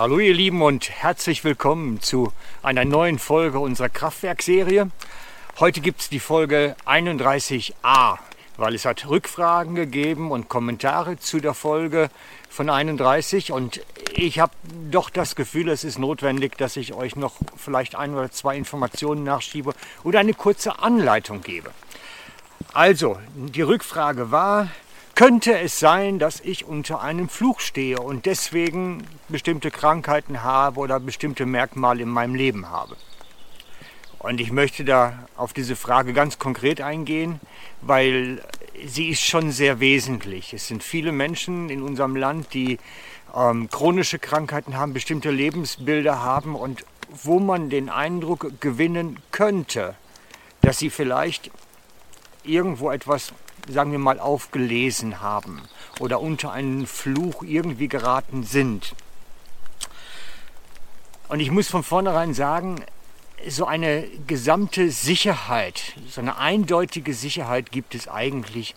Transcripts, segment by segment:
Hallo ihr Lieben und herzlich willkommen zu einer neuen Folge unserer Kraftwerkserie. Heute gibt es die Folge 31a, weil es hat Rückfragen gegeben und Kommentare zu der Folge von 31 und ich habe doch das Gefühl, es ist notwendig, dass ich euch noch vielleicht ein oder zwei Informationen nachschiebe oder eine kurze Anleitung gebe. Also, die Rückfrage war, könnte es sein, dass ich unter einem Fluch stehe und deswegen bestimmte Krankheiten habe oder bestimmte Merkmale in meinem Leben habe. Und ich möchte da auf diese Frage ganz konkret eingehen, weil sie ist schon sehr wesentlich. Es sind viele Menschen in unserem Land, die ähm, chronische Krankheiten haben, bestimmte Lebensbilder haben und wo man den Eindruck gewinnen könnte, dass sie vielleicht irgendwo etwas sagen wir mal, aufgelesen haben oder unter einen Fluch irgendwie geraten sind. Und ich muss von vornherein sagen, so eine gesamte Sicherheit, so eine eindeutige Sicherheit gibt es eigentlich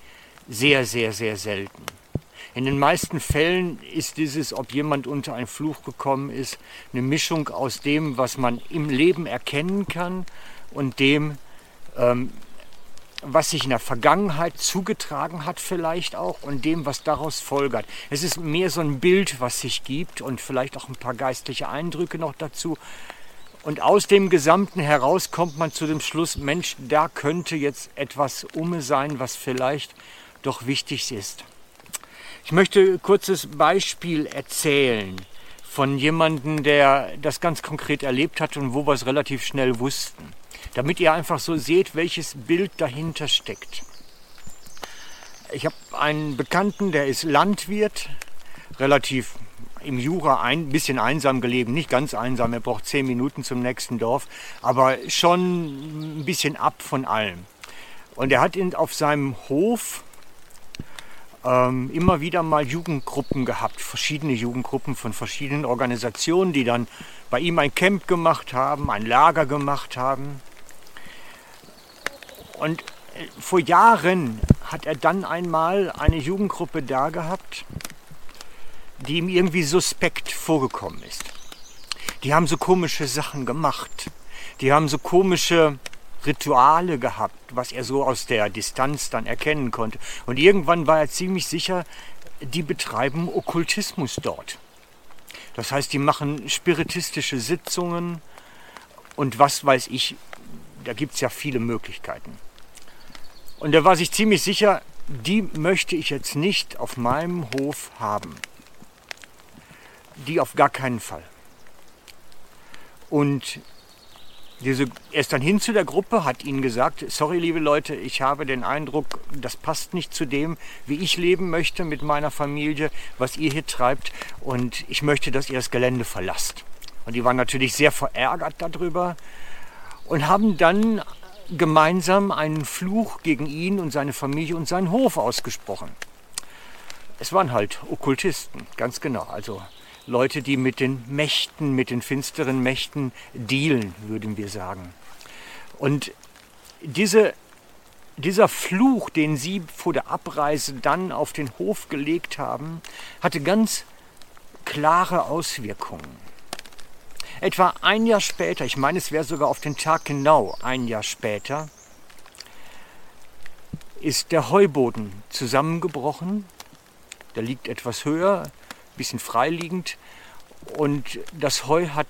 sehr, sehr, sehr selten. In den meisten Fällen ist dieses, ob jemand unter einen Fluch gekommen ist, eine Mischung aus dem, was man im Leben erkennen kann und dem, ähm, was sich in der Vergangenheit zugetragen hat vielleicht auch und dem, was daraus folgert. Es ist mehr so ein Bild, was sich gibt und vielleicht auch ein paar geistliche Eindrücke noch dazu. Und aus dem Gesamten heraus kommt man zu dem Schluss, Mensch, da könnte jetzt etwas um sein, was vielleicht doch wichtig ist. Ich möchte ein kurzes Beispiel erzählen von jemandem, der das ganz konkret erlebt hat und wo wir es relativ schnell wussten damit ihr einfach so seht, welches Bild dahinter steckt. Ich habe einen Bekannten, der ist Landwirt, relativ im Jura ein bisschen einsam gelebt, nicht ganz einsam, er braucht zehn Minuten zum nächsten Dorf, aber schon ein bisschen ab von allem. Und er hat auf seinem Hof ähm, immer wieder mal Jugendgruppen gehabt, verschiedene Jugendgruppen von verschiedenen Organisationen, die dann bei ihm ein Camp gemacht haben, ein Lager gemacht haben. Und äh, vor Jahren hat er dann einmal eine Jugendgruppe da gehabt, die ihm irgendwie suspekt vorgekommen ist. Die haben so komische Sachen gemacht. Die haben so komische Rituale gehabt, was er so aus der Distanz dann erkennen konnte. Und irgendwann war er ziemlich sicher, die betreiben Okkultismus dort. Das heißt, die machen spiritistische Sitzungen und was weiß ich, da gibt es ja viele Möglichkeiten. Und er war sich ziemlich sicher, die möchte ich jetzt nicht auf meinem Hof haben. Die auf gar keinen Fall. Und diese, er ist dann hin zu der Gruppe, hat ihnen gesagt, sorry liebe Leute, ich habe den Eindruck, das passt nicht zu dem, wie ich leben möchte mit meiner Familie, was ihr hier treibt und ich möchte, dass ihr das Gelände verlasst. Und die waren natürlich sehr verärgert darüber und haben dann gemeinsam einen Fluch gegen ihn und seine Familie und seinen Hof ausgesprochen. Es waren halt Okkultisten, ganz genau. Also Leute, die mit den Mächten, mit den finsteren Mächten dealen, würden wir sagen. Und diese, dieser Fluch, den sie vor der Abreise dann auf den Hof gelegt haben, hatte ganz klare Auswirkungen. Etwa ein Jahr später, ich meine es wäre sogar auf den Tag genau ein Jahr später, ist der Heuboden zusammengebrochen. Der liegt etwas höher, ein bisschen freiliegend. Und das Heu hat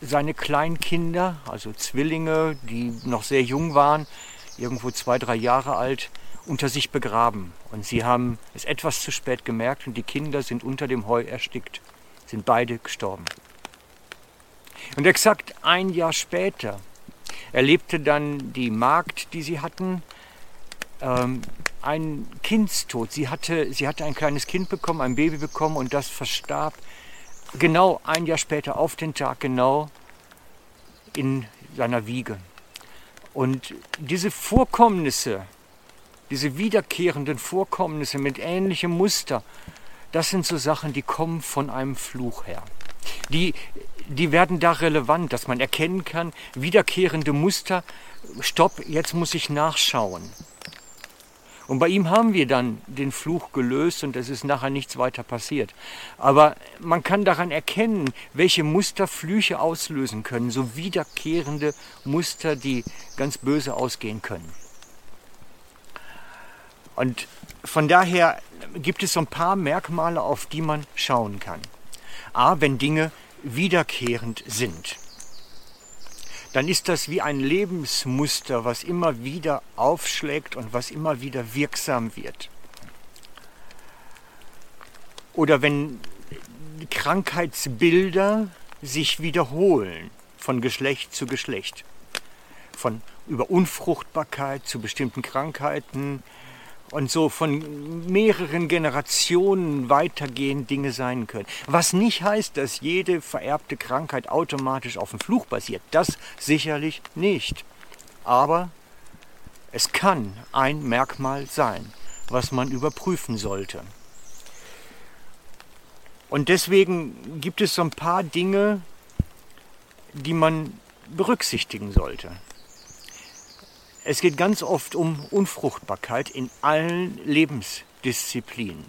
seine kleinen Kinder, also Zwillinge, die noch sehr jung waren, irgendwo zwei, drei Jahre alt, unter sich begraben. Und sie haben es etwas zu spät gemerkt und die Kinder sind unter dem Heu erstickt, sind beide gestorben. Und exakt ein Jahr später erlebte dann die Magd, die sie hatten, ähm, einen Kindstod. Sie hatte, sie hatte ein kleines Kind bekommen, ein Baby bekommen und das verstarb genau ein Jahr später auf den Tag genau in seiner Wiege. Und diese Vorkommnisse, diese wiederkehrenden Vorkommnisse mit ähnlichem Muster, das sind so Sachen, die kommen von einem Fluch her. Die, die werden da relevant, dass man erkennen kann, wiederkehrende Muster, stopp, jetzt muss ich nachschauen. Und bei ihm haben wir dann den Fluch gelöst und es ist nachher nichts weiter passiert. Aber man kann daran erkennen, welche Muster Flüche auslösen können, so wiederkehrende Muster, die ganz böse ausgehen können. Und von daher gibt es so ein paar Merkmale, auf die man schauen kann. A, wenn Dinge wiederkehrend sind dann ist das wie ein Lebensmuster, was immer wieder aufschlägt und was immer wieder wirksam wird. Oder wenn Krankheitsbilder sich wiederholen von Geschlecht zu Geschlecht, von über Unfruchtbarkeit zu bestimmten Krankheiten, und so von mehreren Generationen weitergehend Dinge sein können. Was nicht heißt, dass jede vererbte Krankheit automatisch auf dem Fluch basiert. Das sicherlich nicht. Aber es kann ein Merkmal sein, was man überprüfen sollte. Und deswegen gibt es so ein paar Dinge, die man berücksichtigen sollte. Es geht ganz oft um Unfruchtbarkeit in allen Lebensdisziplinen.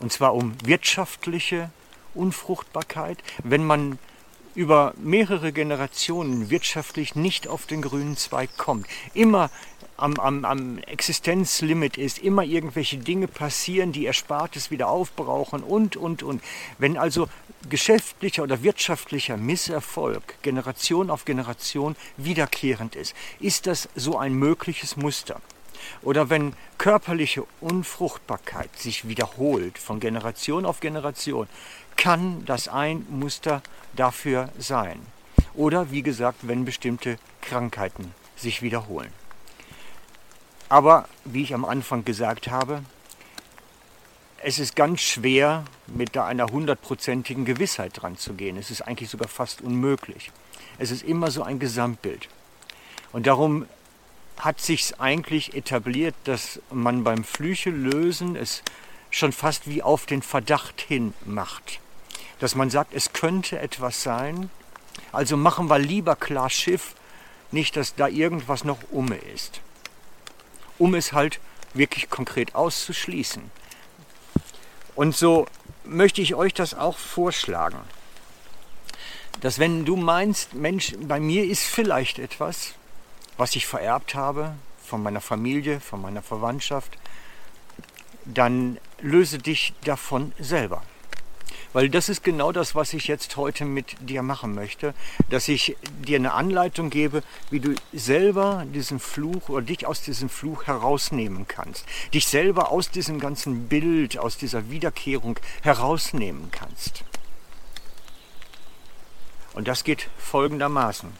Und zwar um wirtschaftliche Unfruchtbarkeit, wenn man über mehrere Generationen wirtschaftlich nicht auf den grünen Zweig kommt. Immer am, am, am Existenzlimit ist, immer irgendwelche Dinge passieren, die Erspartes wieder aufbrauchen und, und, und. Wenn also geschäftlicher oder wirtschaftlicher Misserfolg Generation auf Generation wiederkehrend ist, ist das so ein mögliches Muster. Oder wenn körperliche Unfruchtbarkeit sich wiederholt von Generation auf Generation, kann das ein Muster dafür sein. Oder wie gesagt, wenn bestimmte Krankheiten sich wiederholen. Aber wie ich am Anfang gesagt habe, es ist ganz schwer, mit einer hundertprozentigen Gewissheit dran zu gehen. Es ist eigentlich sogar fast unmöglich. Es ist immer so ein Gesamtbild. Und darum hat sich eigentlich etabliert, dass man beim Flüche lösen es schon fast wie auf den Verdacht hin macht. Dass man sagt, es könnte etwas sein, also machen wir lieber klar Schiff, nicht, dass da irgendwas noch umme ist. Um es halt wirklich konkret auszuschließen. Und so möchte ich euch das auch vorschlagen. Dass wenn du meinst, Mensch, bei mir ist vielleicht etwas, was ich vererbt habe von meiner Familie, von meiner Verwandtschaft, dann löse dich davon selber. Weil das ist genau das, was ich jetzt heute mit dir machen möchte, dass ich dir eine Anleitung gebe, wie du selber diesen Fluch oder dich aus diesem Fluch herausnehmen kannst. Dich selber aus diesem ganzen Bild, aus dieser Wiederkehrung herausnehmen kannst. Und das geht folgendermaßen.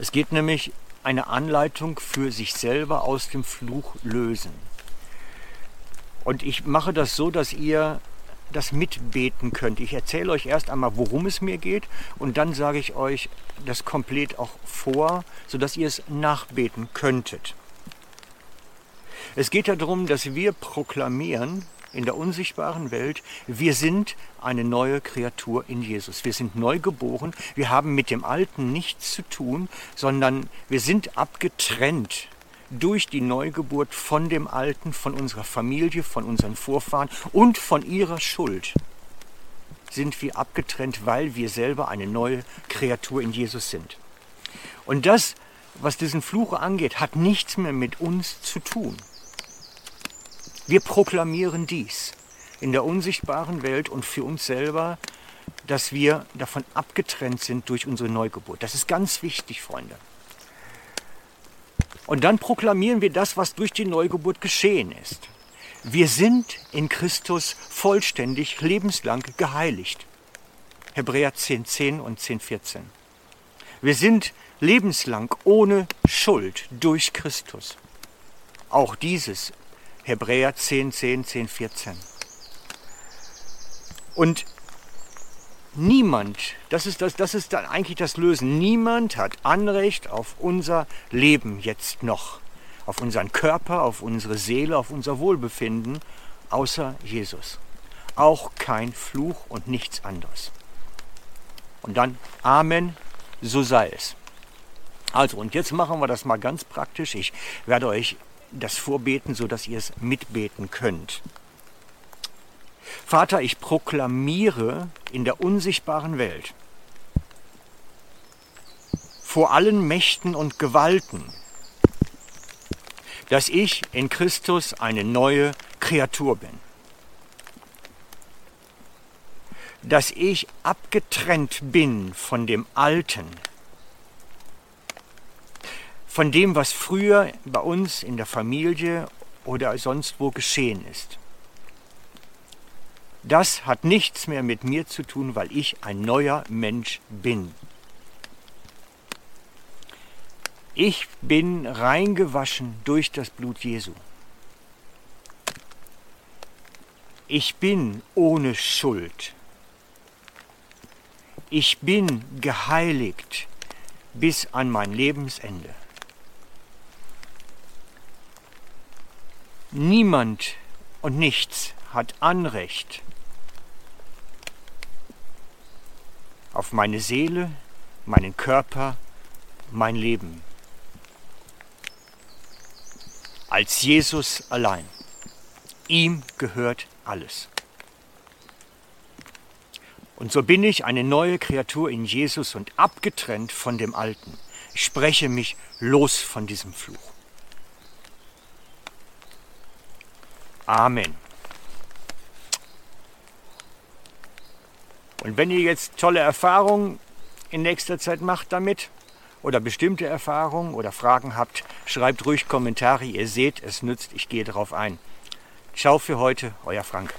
Es geht nämlich eine Anleitung für sich selber aus dem Fluch lösen. Und ich mache das so, dass ihr das mitbeten könnt. Ich erzähle euch erst einmal, worum es mir geht und dann sage ich euch das komplett auch vor, sodass ihr es nachbeten könntet. Es geht darum, dass wir proklamieren in der unsichtbaren Welt, wir sind eine neue Kreatur in Jesus. Wir sind neu geboren, wir haben mit dem Alten nichts zu tun, sondern wir sind abgetrennt durch die Neugeburt von dem Alten, von unserer Familie, von unseren Vorfahren und von ihrer Schuld sind wir abgetrennt, weil wir selber eine neue Kreatur in Jesus sind. Und das, was diesen Fluch angeht, hat nichts mehr mit uns zu tun. Wir proklamieren dies in der unsichtbaren Welt und für uns selber, dass wir davon abgetrennt sind durch unsere Neugeburt. Das ist ganz wichtig, Freunde. Und dann proklamieren wir das, was durch die Neugeburt geschehen ist. Wir sind in Christus vollständig lebenslang geheiligt. Hebräer 10, 10 und 10, 14. Wir sind lebenslang ohne Schuld durch Christus. Auch dieses Hebräer 10, 10, 10, 14. Und Niemand, das ist, das, das ist dann eigentlich das Lösen, niemand hat Anrecht auf unser Leben jetzt noch, auf unseren Körper, auf unsere Seele, auf unser Wohlbefinden, außer Jesus. Auch kein Fluch und nichts anderes. Und dann Amen, so sei es. Also, und jetzt machen wir das mal ganz praktisch. Ich werde euch das vorbeten, sodass ihr es mitbeten könnt. Vater, ich proklamiere in der unsichtbaren Welt vor allen Mächten und Gewalten, dass ich in Christus eine neue Kreatur bin. Dass ich abgetrennt bin von dem Alten, von dem, was früher bei uns in der Familie oder sonst wo geschehen ist. Das hat nichts mehr mit mir zu tun, weil ich ein neuer Mensch bin. Ich bin reingewaschen durch das Blut Jesu. Ich bin ohne Schuld. Ich bin geheiligt bis an mein Lebensende. Niemand und nichts hat Anrecht auf meine Seele, meinen Körper, mein Leben als Jesus allein. Ihm gehört alles. Und so bin ich eine neue Kreatur in Jesus und abgetrennt von dem Alten. Ich spreche mich los von diesem Fluch. Amen. Und wenn ihr jetzt tolle Erfahrungen in nächster Zeit macht damit, oder bestimmte Erfahrungen oder Fragen habt, schreibt ruhig Kommentare. Ihr seht, es nützt, ich gehe darauf ein. Ciao für heute, euer Frank.